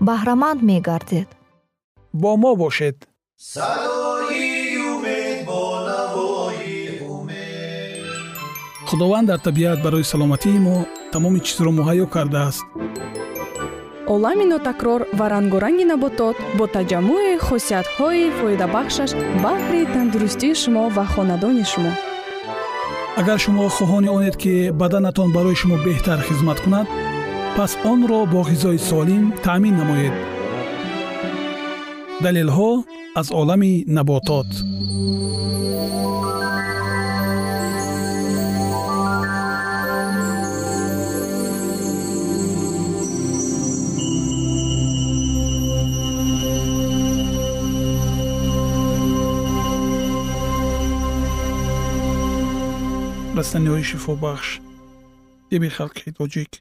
баҳраманд мегардед. Бо мо бошед. Садои умед бо навои умед. Худованд дар табиат барои саломатии мо тамоми чизро муҳайё кардааст. Олами нотакрор ва рангоранги наботот бо таҷаммӯи хосиятҳои фоидабахшаш баҳри тандурустии шумо ва хонадони шумо. Агар шумо хоҳони онед ки баданатон барои шумо беҳтар хизмат кунад пас онро бо ғизои солим таъмин намоед далелҳо аз олами наботот растаниҳои шифобахш тиби халқи тоҷик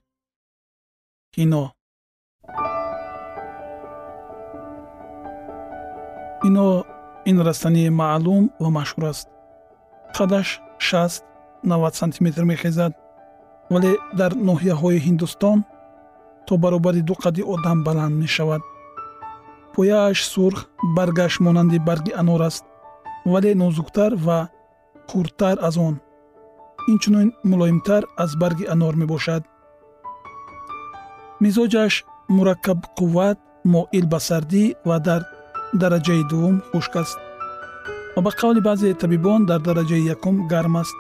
кино. Кино ин растании маълум ва машҳур аст. Қадаш 6-90 сантиметр мехезад вале дар ноҳияҳои ҳиндустон то баробари ду қадди одам баланд мешавад. Пояаш сурх баргаш монанди барги анор аст вале нозуктар ва хурдтар аз он. Инчунин мулоимтар аз барги анор мебошад мизоҷаш мураккабқувват моил ба сардӣ ва дар дараҷаи дуввум хушк аст. Ва ба қавли баъзе табибон дар дараҷаи якум гарм аст.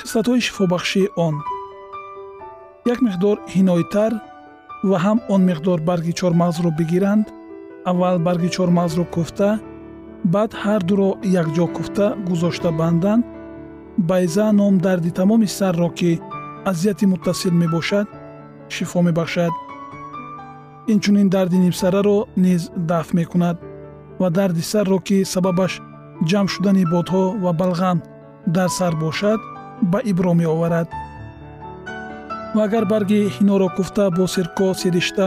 Хислатҳои шифобахшии он. Як миқдор ҳиноитар ва ҳам он миқдор барги чормағзро бигиранд. Аввал барги чормағзро кӯфта баъд ҳардуро якҷо кӯфта гузошта банданд. Байза ном дарди тамоми сарро ки азияти муттасил мебошад шифо мебахшад. Инчунин дарди нимсараро низ дафт мекунад ва дарди сарро ки сабабаш ҷамъ шудани бодҳо ва балғам дар сар бошад ба ибро меоварад. Ва агар барги ҳиноро куфта бо сирко сиришта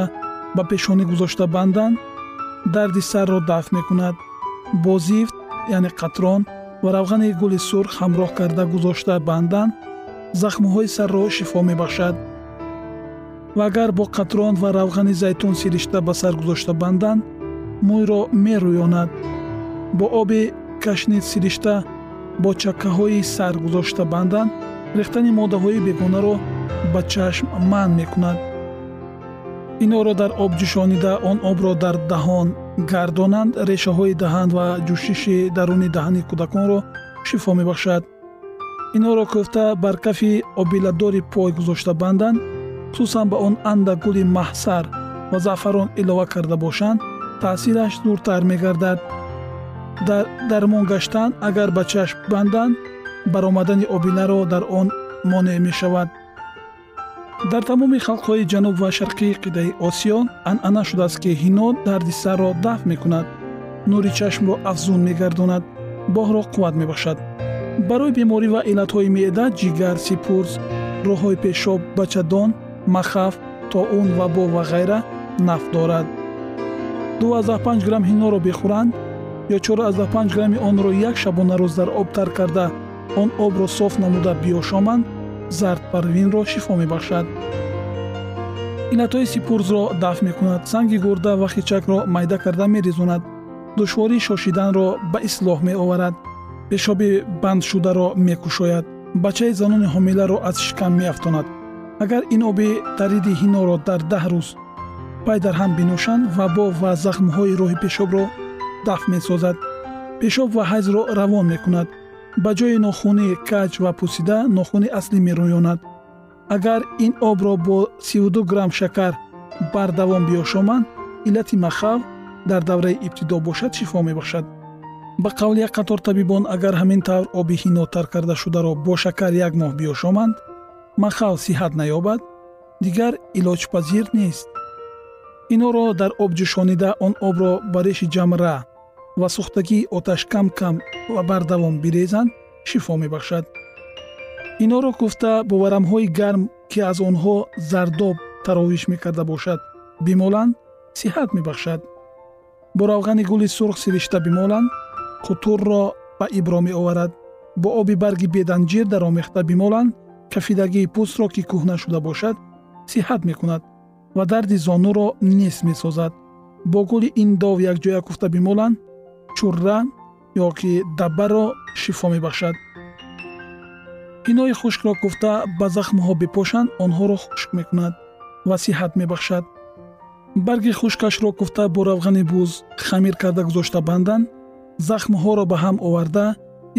ба пешонӣ гузошта банданд дарди сарро дафт мекунад. Бо зифт яъне қатрон ва равғани гули сурх ҳамроҳ карда гузошта банданд захмҳои сарро шифо мебахшад ва агар бо қатрон ва равғани зайтун сиришта ба сар гузошта банданд мӯйро мерӯёнад. Бо оби кашнид сиришта бо чаккаҳои сар гузошта банданд рехтани моддаҳои бегонаро ба чашм манъ мекунад. Инҳоро дар об ҷӯшонида он обро дар даҳон гардонанд. Решаҳои даҳан ва ҷӯшиши даруни даҳани кӯдаконро шифо мебахшад. Инҳоро кӯфта бар кафи обиладори пой гузошта банданд хусусан ба он андак гули маҳсар ва заъфарон илова карда бошанд таъсираш зуртар мегардад. Дар дармон гаштан агар ба чашм банданд баромадани обиларо дар он монеъ мешавад. Дар тамоми халқҳои ҷануб ва шарқии қидаи осиё анъана шудааст ки ҳино дарди сарро дафт мекунад. Нури чашмро афзун мегардонад боҳро қувват мебахшад барои беморӣ ва иллатҳои меъда ҷигар сипурс роҳҳои пешоб бачадон махаф тоун вабо ва ғайра наф дорад. 25 грамм ҳиноро бихӯранд ё 45 грамми онро як шабонарӯз дар об тар карда. он обро соф намуда биёшоманд зардпарвинро шифо мебахшад. иллатҳои сипурзро дафт мекунад санги гурда ва хичакро майда карда мерезонад. душвории шошиданро ба ислоҳ меоварад. пешоби бандшударо мекушояд. бачаи занони ҳомиларо аз шикам меафтонад агар ин оби тариди ҳиноро дар даҳ рӯз пай дар ҳам бинӯшанд вабо ва захмҳои роҳи пешобро дафт месозад пешоб ва ҳайзро равон мекунад ба ҷои нохуни каҷ ва пусида нохуни аслӣ мерӯёнад. Агар ин обро бо 32 грамм шакар бардавом биёшоманд иллати махав дар давраи ибтидо бошад шифо мебахшад? Ба қавли як қатор табибон агар ҳамин тавр оби ҳино тар кардашударо бо шакар як моҳ биёшоманд махал сиҳат наёбад дигар илоҷпазир нест. Инҳоро дар об ҷӯшонида он обро ба реши ҷамра ва сӯхтагии оташ кам кам ва бардавом бирезанд шифо мебахшад. Инҳоро гуфта бо варамҳои гарм ки аз онҳо зардоб таровиш мекарда бошад бимоланд сиҳат мебахшад. Бо равғани гули сурх сиришта бимоланд қутурро ба ибро меоварад. Бо оби барги беданҷир даромехта бимоланд кафидагии пӯстро ки кӯҳна шуда бошад сиҳат мекунад ва дарди зонуро нес месозад. Бо гули ин дов якҷоя куфта бимоланд чурра ё ки даббаро шифо мебахшад. Инои хушкро гуфта ба захмҳо бипошанд онҳоро хушк мекунад ва сиҳат мебахшад. Барги хушкашро гуфта бо равғани буз хамир карда гузошта банданд захмҳоро ба ҳам оварда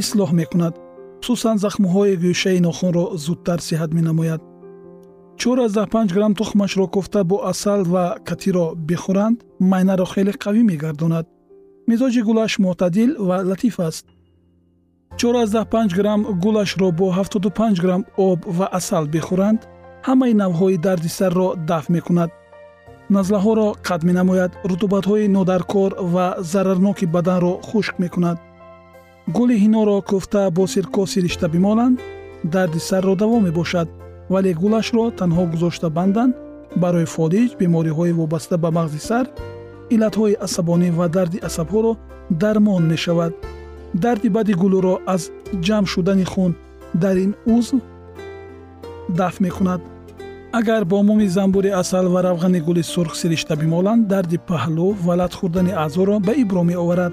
ислоҳ мекунад хусусан захмҳои гӯшаи нохунро зудтар сиҳат менамояд. 45 грамм тухмашро кофта бо асал ва катиро бихӯранд майнаро хеле қавӣ мегардонад. мизоҷи гулаш мӯътадил ва латиф аст. 45 грамм гулашро бо 75 грамм об ва асал бихӯранд ҳамаи навъҳои дарди сарро дафт мекунад. назлаҳоро қатъ менамояд рутубатҳои нодаркор ва зарарноки баданро хушк мекунад гули ҳиноро кӯфта бо сирко сиришта бимоланд дарди сарро даво мебошад вале гулашро танҳо гузошта банданд барои фолиҷ бемориҳои вобаста ба мағзи сар иллатҳои асабонӣ ва дарди асабҳоро дармон мешавад. Дарди бади гулуро аз ҷамъ шудани хун дар ин узв дафт мекунад. Агар бо муми замбури асал ва равғани гули сурх сиришта бимоланд дарди паҳлӯ ва латхӯрдани аъзоро ба ибро меоварад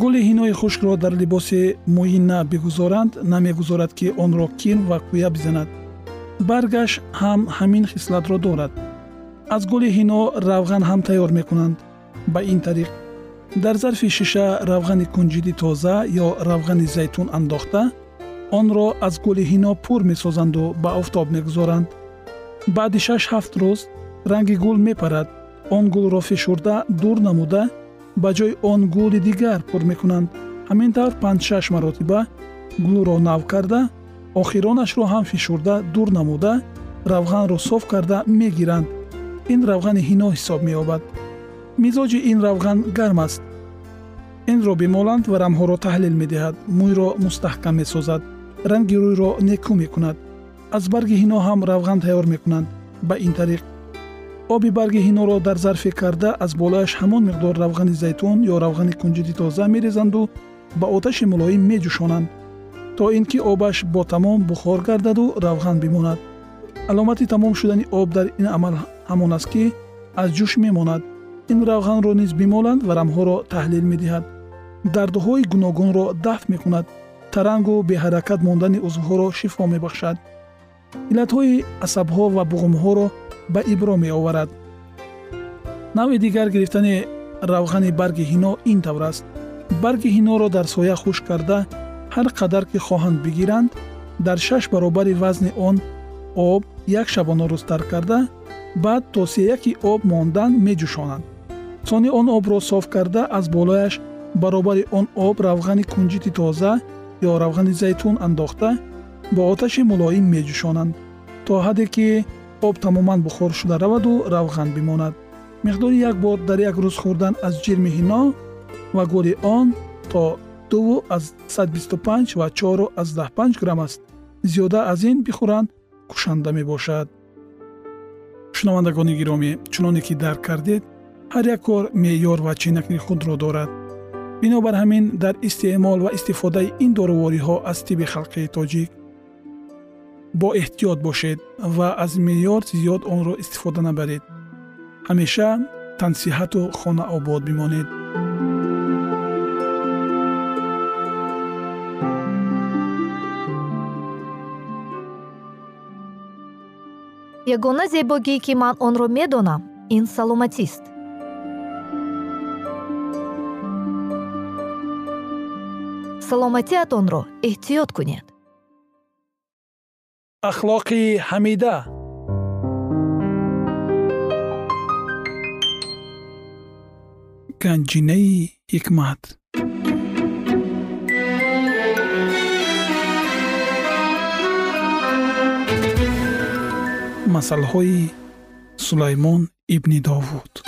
гули ҳинои хушкро дар либоси муина бигузоранд намегузорад ки онро кир ва кӯя бизанад. Баргаш ҳам ҳамин хислатро дорад. Аз гули ҳино равған ҳам тайёр мекунанд. Ба ин тариқ дар зарфи шиша равғани кунҷиди тоза ё равғани зайтун андохта онро аз гули ҳино пур месозанду ба офтоб мегузоранд. Баъди шаш ҳафт рӯз ранги гул мепарад. Он гулро фишурда дур намуда ба ҷои он гули дигар пур мекунанд. Ҳамин тавр панҷ-шаш маротиба гулро нав карда охиронашро ҳам фишурда дур намуда равғанро соф карда мегиранд. Ин равғани ҳино ҳисоб меёбад. Мизоҷи ин равған гарм аст. Инро бимоланд ва рамҳоро таҳлил медиҳад. Мӯйро мустаҳкам месозад. Ранги рӯйро некӯ мекунад. Аз барги ҳино ҳам равған тайёр мекунанд. Ба ин тариқ оби барги ҳиноро дар зарфе карда аз болояш ҳамон миқдор равғани зайтун ё равғани кунҷиди тоза мерезанду ба оташи мулоим меҷӯшонанд то ин ки обаш бо тамом бухор гардаду равған бимонад. аломати тамом шудани об дар ин амал ҳамон аст ки аз ҷӯш мемонад. ин равғанро низ бимоланд ва рамҳоро таҳлил медиҳад. дардҳои гуногунро дафт мекунад. тарангу беҳаракат мондани узвҳоро шифо мебахшад. иллатҳои асабҳо ва буғумҳоро ба ибро меоварад. Навъи дигар гирифтани равғани барги ҳино ин тавр аст. Барги ҳиноро дар соя хушк карда ҳар қадар ки хоҳанд бигиранд дар шаш баробари вазни он об як шабонарӯз тар карда баъд то сеяки об мондан меҷӯшонанд. Сони он обро соф карда аз болояш баробари он об равғани кунҷити тоза ё равғани зайтун андохта бо оташи мулоим меҷӯшонанд то ҳадде ки об тамоман бухор шуда раваду равған бимонад. Миқдори як бор дар як рӯз хӯрдан аз ҷирми ҳино ва гули он то дуву аз 125 ва чору аз 15 грамм аст. Зиёда аз ин бихӯранд кушанда мебошад. Шунавандагони гиромӣ чуноне ки дарк кардед ҳар як кор меъёр ва ченакни худро дорад. Бинобар ҳамин дар истеъмол ва истифодаи ин дорувориҳо аз тиби халқии тоҷик бо эҳтиёт бошед ва аз меъёр зиёд онро истифода набаред. Ҳамеша тансиҳату хонаобод бимонед. Ягона зебогӣ ки ман онро медонам ин саломатист. Саломатиатонро эҳтиёт кунед ахлоқи ҳамида. Ганҷинаи ҳикмат масъалҳои сулаймон ибни довуд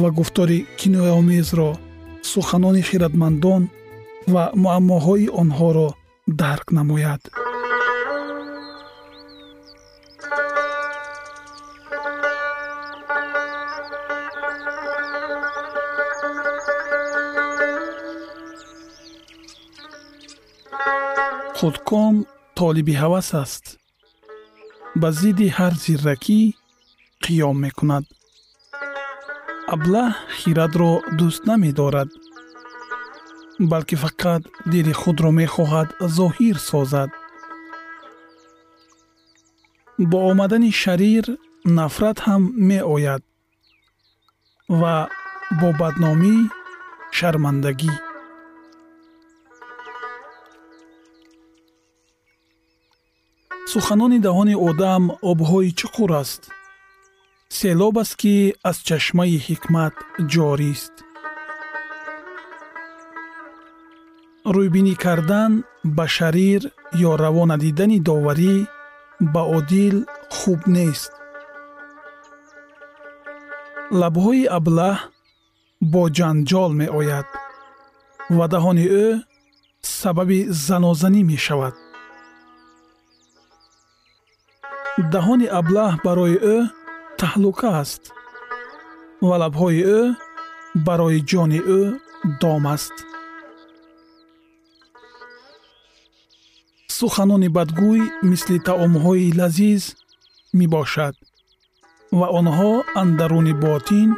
ва гуфтори кинояомезро суханони хиратмандон ва муаммоҳои онҳоро дарк намояд. Худком толиби ҳавас аст. Ба зидди ҳар зирракӣ қиём мекунад аблаҳ хиратро дӯст намедорад балки фақат дили худро мехоҳад зоҳир созад. Бо омадани шарир нафрат ҳам меояд ва бо бадномӣ шармандагӣ. Суханони даҳони одам обҳои чуқур аст селоб аст ки аз чашмаи ҳикмат ҷорист рӯйбинӣ кардан ба шарир ё раво надидани доварӣ ба одил хуб нест. Лабҳои аблаҳ бо ҷанҷол меояд ва даҳони ӯ сабаби занозанӣ мешавад. Даҳони аблаҳ барои ӯ таҳлука аст. Ва лабҳои ӯ барои ҷони ӯ дом аст. Суханони бадгӯй мисли таомҳои лазиз мебошад ва онҳо андаруни ботин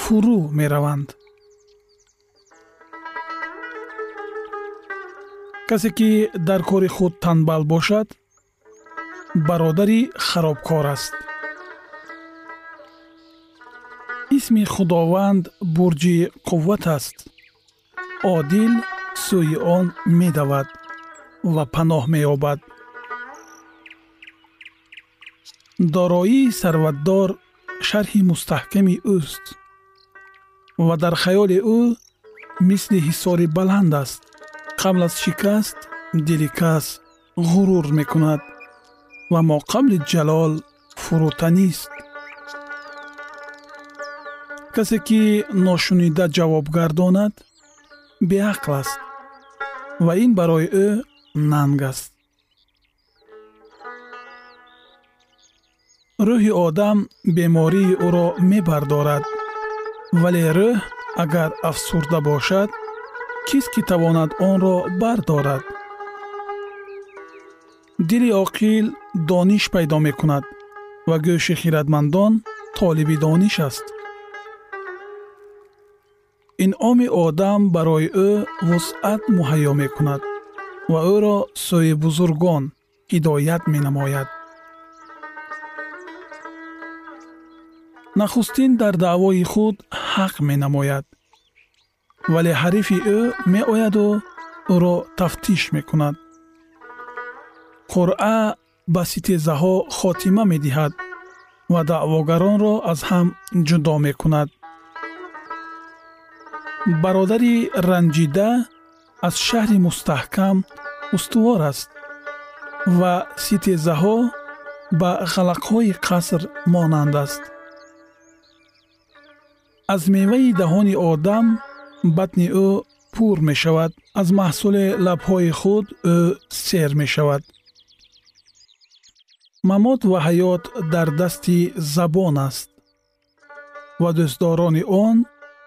фурӯ мераванд. Касе ки дар кори худ танбал бошад бародари харобкор аст исми худованд бурҷи қувват аст одил сӯи он медавад ва паноҳ меёбад дороии сарватдор шарҳи мустаҳками ӯст ва дар хаёли ӯ мисли ҳисори баланд аст қабл аз шикаст дили кас ғурур мекунад ва моқабли ҷалол фурӯтанист касе ки ношунида ҷавоб гардонад беақл аст ва ин барои ӯ нанг аст. Рӯҳи одам бемории ӯро мебардорад вале рӯҳ агар афсурда бошад кист ки тавонад онро бардорад? Дили оқил дониш пайдо мекунад ва гӯши хиратмандон толиби дониш аст инъоми одам барои ӯ вусъат муҳайё мекунад ва ӯро сӯи бузургон ҳидоят менамояд. Нахустин дар даъвои худ ҳақ менамояд вале ҳарифи ӯ меояду ӯро тафтиш мекунад. Қуръа ба ситезаҳо хотима медиҳад ва даъвогаронро аз ҳам ҷудо мекунад бародари ранҷида аз шаҳри мустаҳкам устувор аст ва ситезаҳо ба ғалақҳои қаср монанд аст. аз меваи даҳони одам батни ӯ пур мешавад аз маҳсули лабҳои худ ӯ сер мешавад. мамот ва ҳаёт дар дасти забон аст ва дӯстдорони он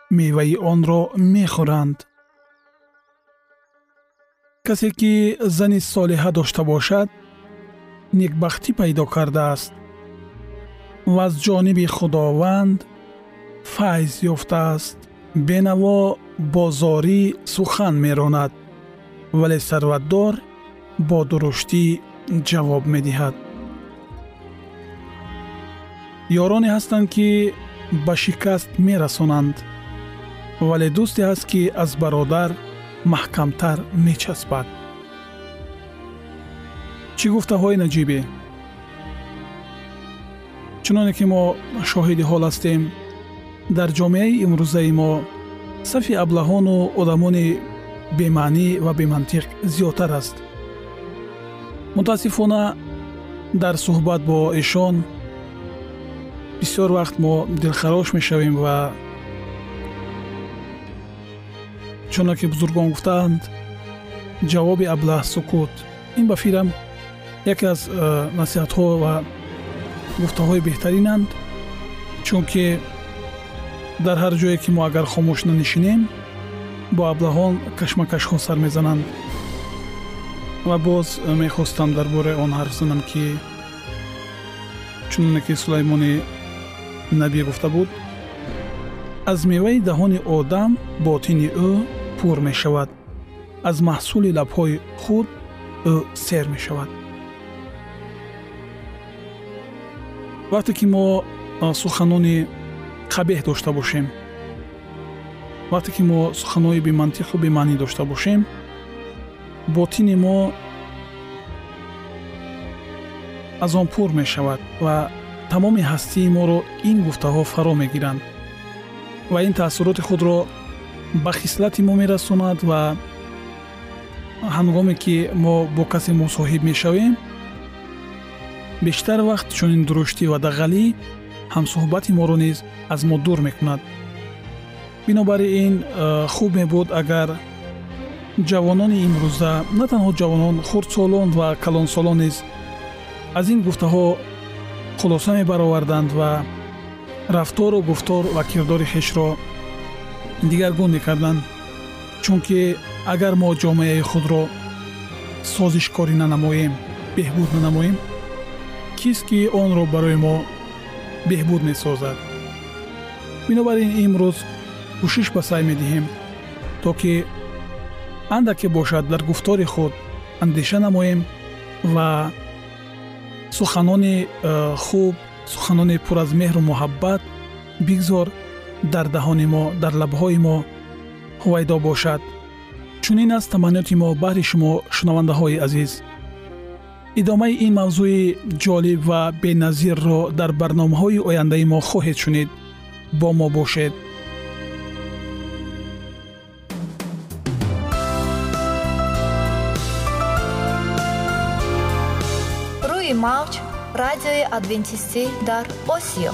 меваи онро мехӯранд. Касе ки зани солиҳа дошта бошад некбахтӣ пайдо кардааст. Ва аз ҷониби худованд файз ёфтааст. Бенаво бо зорӣ сухан меронад вале сарватдор бо дуруштӣ ҷавоб медиҳад. Ёроне ҳастанд ки ба шикаст мерасонанд вале дӯсте ҳаст ки аз бародар маҳкамтар мечаспад. Чӣ гуфтаҳои наҷибе? Чуноне ки мо шоҳиди ҳол ҳастем дар ҷомеаи имрӯзаи мо сафи аблаҳону одамони бемаънӣ ва бемантиқ зиёдтар аст. Мутаассифона дар суҳбат бо эшон бисёр вақт мо дилхарош мешавем ва чуно ки бузургон гуфтаанд ҷавоби аблаҳ сукут. Ин ба фирам яке аз э, насиҳатҳо ва гуфтаҳои беҳтаринанд чунки дар ҳар ҷое ки мо агар хомӯш нанишинем бо аблаҳон кашмакашҳо сар мезананд. Ва боз мехостам дар бораи он ҳарф занам ки чуноне ки сулаймони набӣ гуфта буд аз меваи даҳони одам ботини ӯ пур мешавад аз маҳсули лабҳои худ ӯ сер мешавад вақте ки мо суханони қабеҳ дошта бошем вақте ки мо суханҳои бемантиқу бемаънӣ дошта бошем ботини мо аз он пур мешавад ва тамоми ҳастии моро ин гуфтаҳо фаро мегиранд ва ин таъссуроти худро ба хислати мо мерасонад ва ҳангоме ки мо бо касе мусоҳиб мешавем бештар вақт чунин дуруштӣ ва дағалӣ ҳамсуҳбати моро низ аз мо дур мекунад. Бинобар ин э, хуб мебуд агар ҷавонони имрӯза на танҳо ҷавонон хурдсолон ва калонсолон низ аз ин гуфтаҳо хулоса мебароварданд ва рафтору гуфтор ва кирдори хешро дигаргун мекарданд чунки агар мо ҷомеаи худро созишкорӣ нанамоем беҳбуд нанамоем кист ки онро барои мо беҳбуд месозад? Бинобар ин имрӯз кӯшиш ба сай медиҳем то ки андаке бошад дар гуфтори худ андеша намоем ва суханони э, хуб суханони пур аз меҳру муҳаббат бигзор дар даҳони мо дар лабҳои мо ҳувайдо бошад. Чунин аст таманниёти мо баҳри шумо шунавандаҳои азиз. Идомаи ин мавзӯи ҷолиб ва беназирро дар барномаҳои ояндаи мо хоҳед шунид. Бо мо бошед. Рӯи мавҷ радиои адвентистӣ дар осиё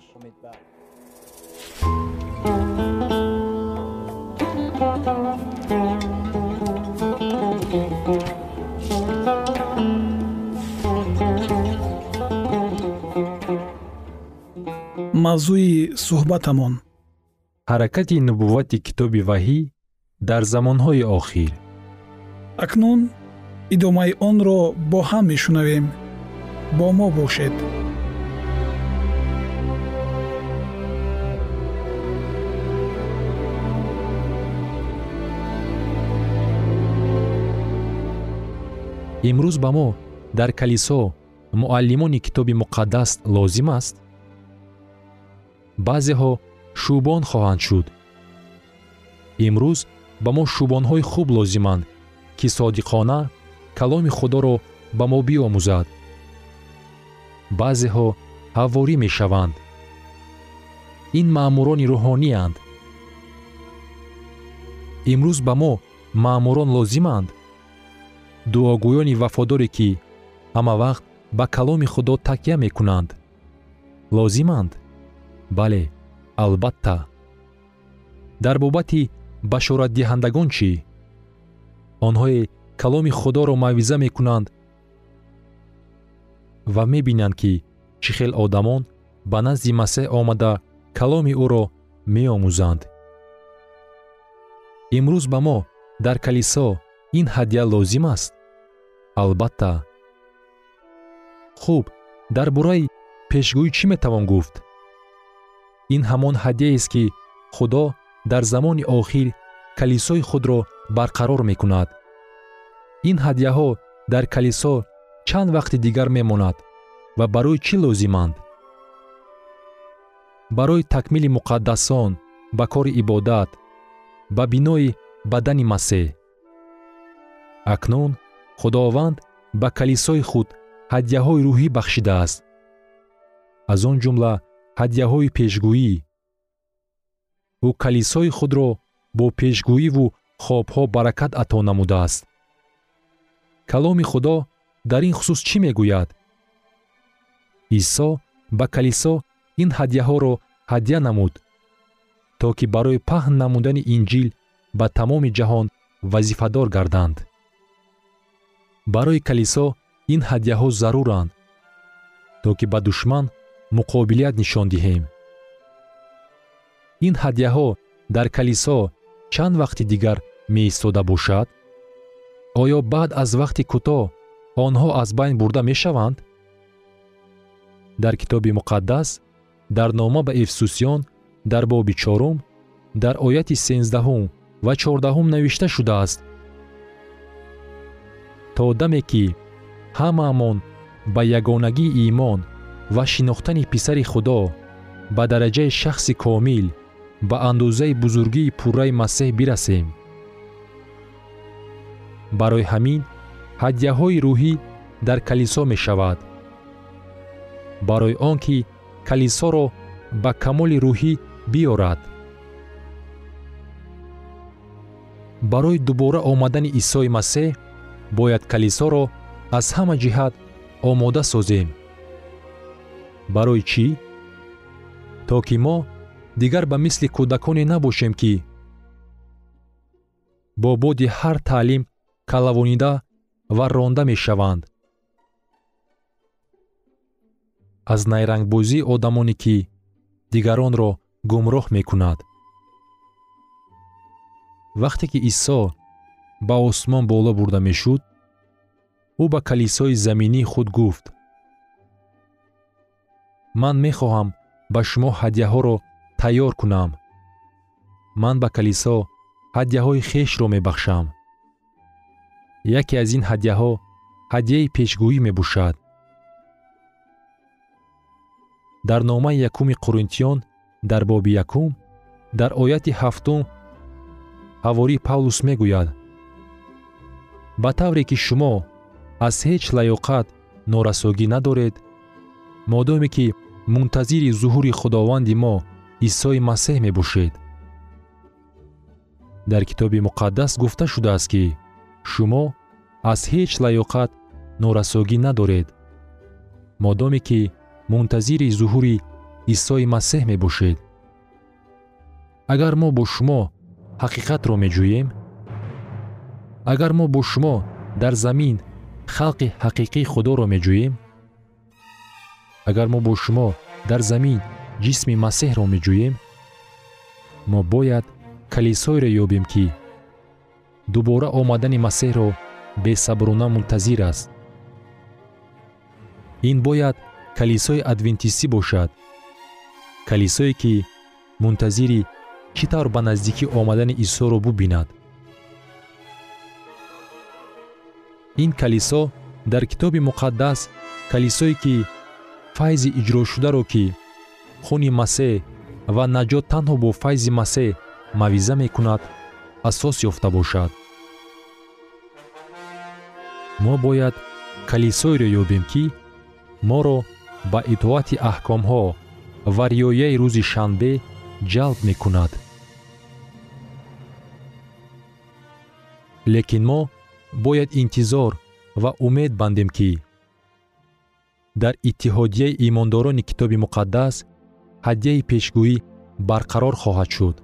мавзӯи суҳбатамон. Ҳаракати нубуввати китоби ваҳӣ дар замонҳои охир. Акнун идомаи онро бо ҳам мешунавем. Бо мо бошед. Имрӯз ба мо дар калисо муаллимони китоби муқаддас лозим аст баъзеҳо шӯбон хоҳанд шуд. Имрӯз ба мо шӯбонҳои хуб лозиманд ки содиқона каломи худоро ба мо биомӯзад. Баъзеҳо ҳаворӣ мешаванд. Ин маъмурони рӯҳонианд. Имрӯз ба мо маъмурон лозиманд? Дуогӯёни вафодоре ки ҳамавақт ба каломи худо такя мекунанд лозиманд бале албатта. Дар бобати башоратдиҳандагон чӣ? Онҳое каломи худоро мавъиза мекунанд ва мебинанд ки чӣ хел одамон ба назди масеҳ омада каломи ӯро меомӯзанд. Имрӯз ба мо дар калисо ин ҳадя лозим аст? Албатта. Хуб дар бораи пешгӯӣ чӣ метавон гуфт ин ҳамон ҳадияест ки худо дар замони охир калисои худро барқарор мекунад. ин ҳадяҳо дар калисо чанд вақти дигар мемонад ва барои чӣ лозиманд? Барои такмили муқаддасон ба кори ибодат ба бинои бадани масеҳ. Акнун худованд ба калисои худ ҳадяҳои рӯҳӣ бахшидааст. Аз он ҷумла ҳадяҳои пешгӯӣ. Ӯ калисои худро бо пешгӯиву хобҳо баракат ато намудааст. Каломи худо дар ин хусус чӣ мегӯяд? Исо ба калисо ин ҳадяҳоро ҳадя намуд то ки барои паҳн намудани инҷил ба тамоми ҷаҳон вазифадор гарданд. Барои калисо ин ҳадяҳо заруранд то ки ба душман муқобилият нишон диҳем. Ин ҳадяҳо дар калисо чанд вақти дигар меистода бошад? Оё баъд аз вақти кӯтоҳ онҳо аз байн бурда мешаванд? Дар китоби муқаддас дар нома ба эфсусиён дар боби чорум дар ояти сенздаҳум ва чордаҳум навишта шудааст? То даме ки ҳамаамон ба ягонагии имон ва шинохтани писари худо ба дараҷаи шахси комил ба андозаи бузургии пурраи масеҳ бирасем. Барои ҳамин ҳадяҳои рӯҳӣ дар калисо мешавад. Барои он ки калисоро ба камоли рӯҳӣ биёрад. Барои дубора омадани исои масеҳ бояд калисоро аз ҳама ҷиҳат омода созем барои чӣ? То ки мо дигар ба мисли кӯдаконе набошем ки бо боди ҳар таълим калавонида ва ронда мешаванд. Аз найрангбозии одамоне ки дигаронро гумроҳ мекунад. Вақте ки исо ба осмон боло бурда мешуд ӯ ба калисои заминии худ гуфт ман мехоҳам ба шумо ҳадяҳоро тайёр кунам. ман ба калисо ҳадяҳои хешро мебахшам. яке аз ин ҳадяҳо ҳадяи пешгӯӣ мебошад дар номаи якуми қуринтиён дар боби якум дар ояти ҳафтум ҳаворӣ павлус мегӯяд. Ба тавре ки шумо аз ҳеҷ лаёқат норасогӣ надоред модоме ки мунтазири зуҳури худованди мо исои масеҳ мебошед. Дар китоби муқаддас гуфта шудааст ки шумо аз ҳеҷ лаёқат норасогӣ надоред. Модоме ки мунтазири зуҳури исои масеҳ мебошед. Агар мо бо шумо ҳақиқатро меҷӯем агар мо бо шумо дар замин халқи ҳақиқии худоро меҷӯем агар мо бо шумо дар замин ҷисми масеҳро меҷӯем мо бояд калисоеро ёбем ки дубора омадани масеҳро бесаброна мунтазир аст. Ин бояд калисои адвентистӣ бошад. Калисое ки мунтазири чӣ тавр ба наздикӣ омадани исоро бубинад. Ин калисо дар китоби муқаддас калисое ки файзи иҷрошударо ки хуни масеҳ ва наҷот танҳо бо файзи масеҳ мавъиза мекунад асос ёфта бошад. мо бояд калисоеро ёбем ки моро ба итоати аҳкомҳо ва риояи рӯзи шанбе ҷалб мекунад. Лекин мо бояд интизор ва умед бандем ки дар иттиҳодияи имондорони китоби муқаддас ҳадияи пешгӯӣ барқарор хоҳад шуд.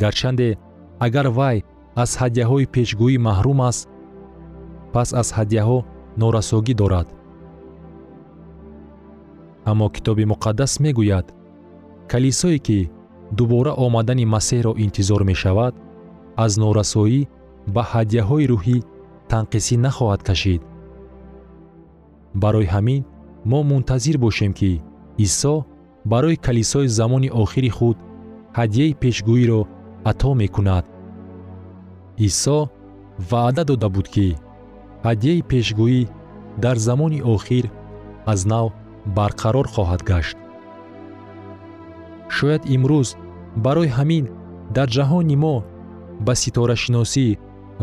гарчанде агар вай аз ҳадияҳои пешгӯӣ маҳрум аст пас аз ҳадияҳо норасогӣ дорад. Аммо китоби муқаддас мегӯяд калисое ки дубора омадани масеҳро интизор мешавад аз норасоӣ ба ҳадияҳои рӯҳӣ танқисӣ нахоҳад кашид барои ҳамин мо мунтазир бошем ки исо барои калисои замони охири худ ҳадияи пешгӯиро ато мекунад. Исо ваъда дода буд ки ҳадияи пешгӯӣ дар замони охир аз нав барқарор хоҳад гашт. Шояд имрӯз барои ҳамин дар ҷаҳони мо ба ситорашиносӣ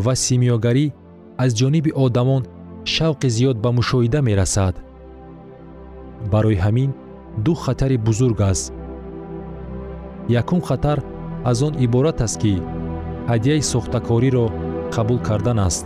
ва симиёгарӣ аз ҷониби одамон шавқи зиёд ба мушоҳида мерасад. Барои ҳамин ду хатари бузург аст. Якум хатар аз он иборат аст ки ҳадияи сохтакориро қабул кардан аст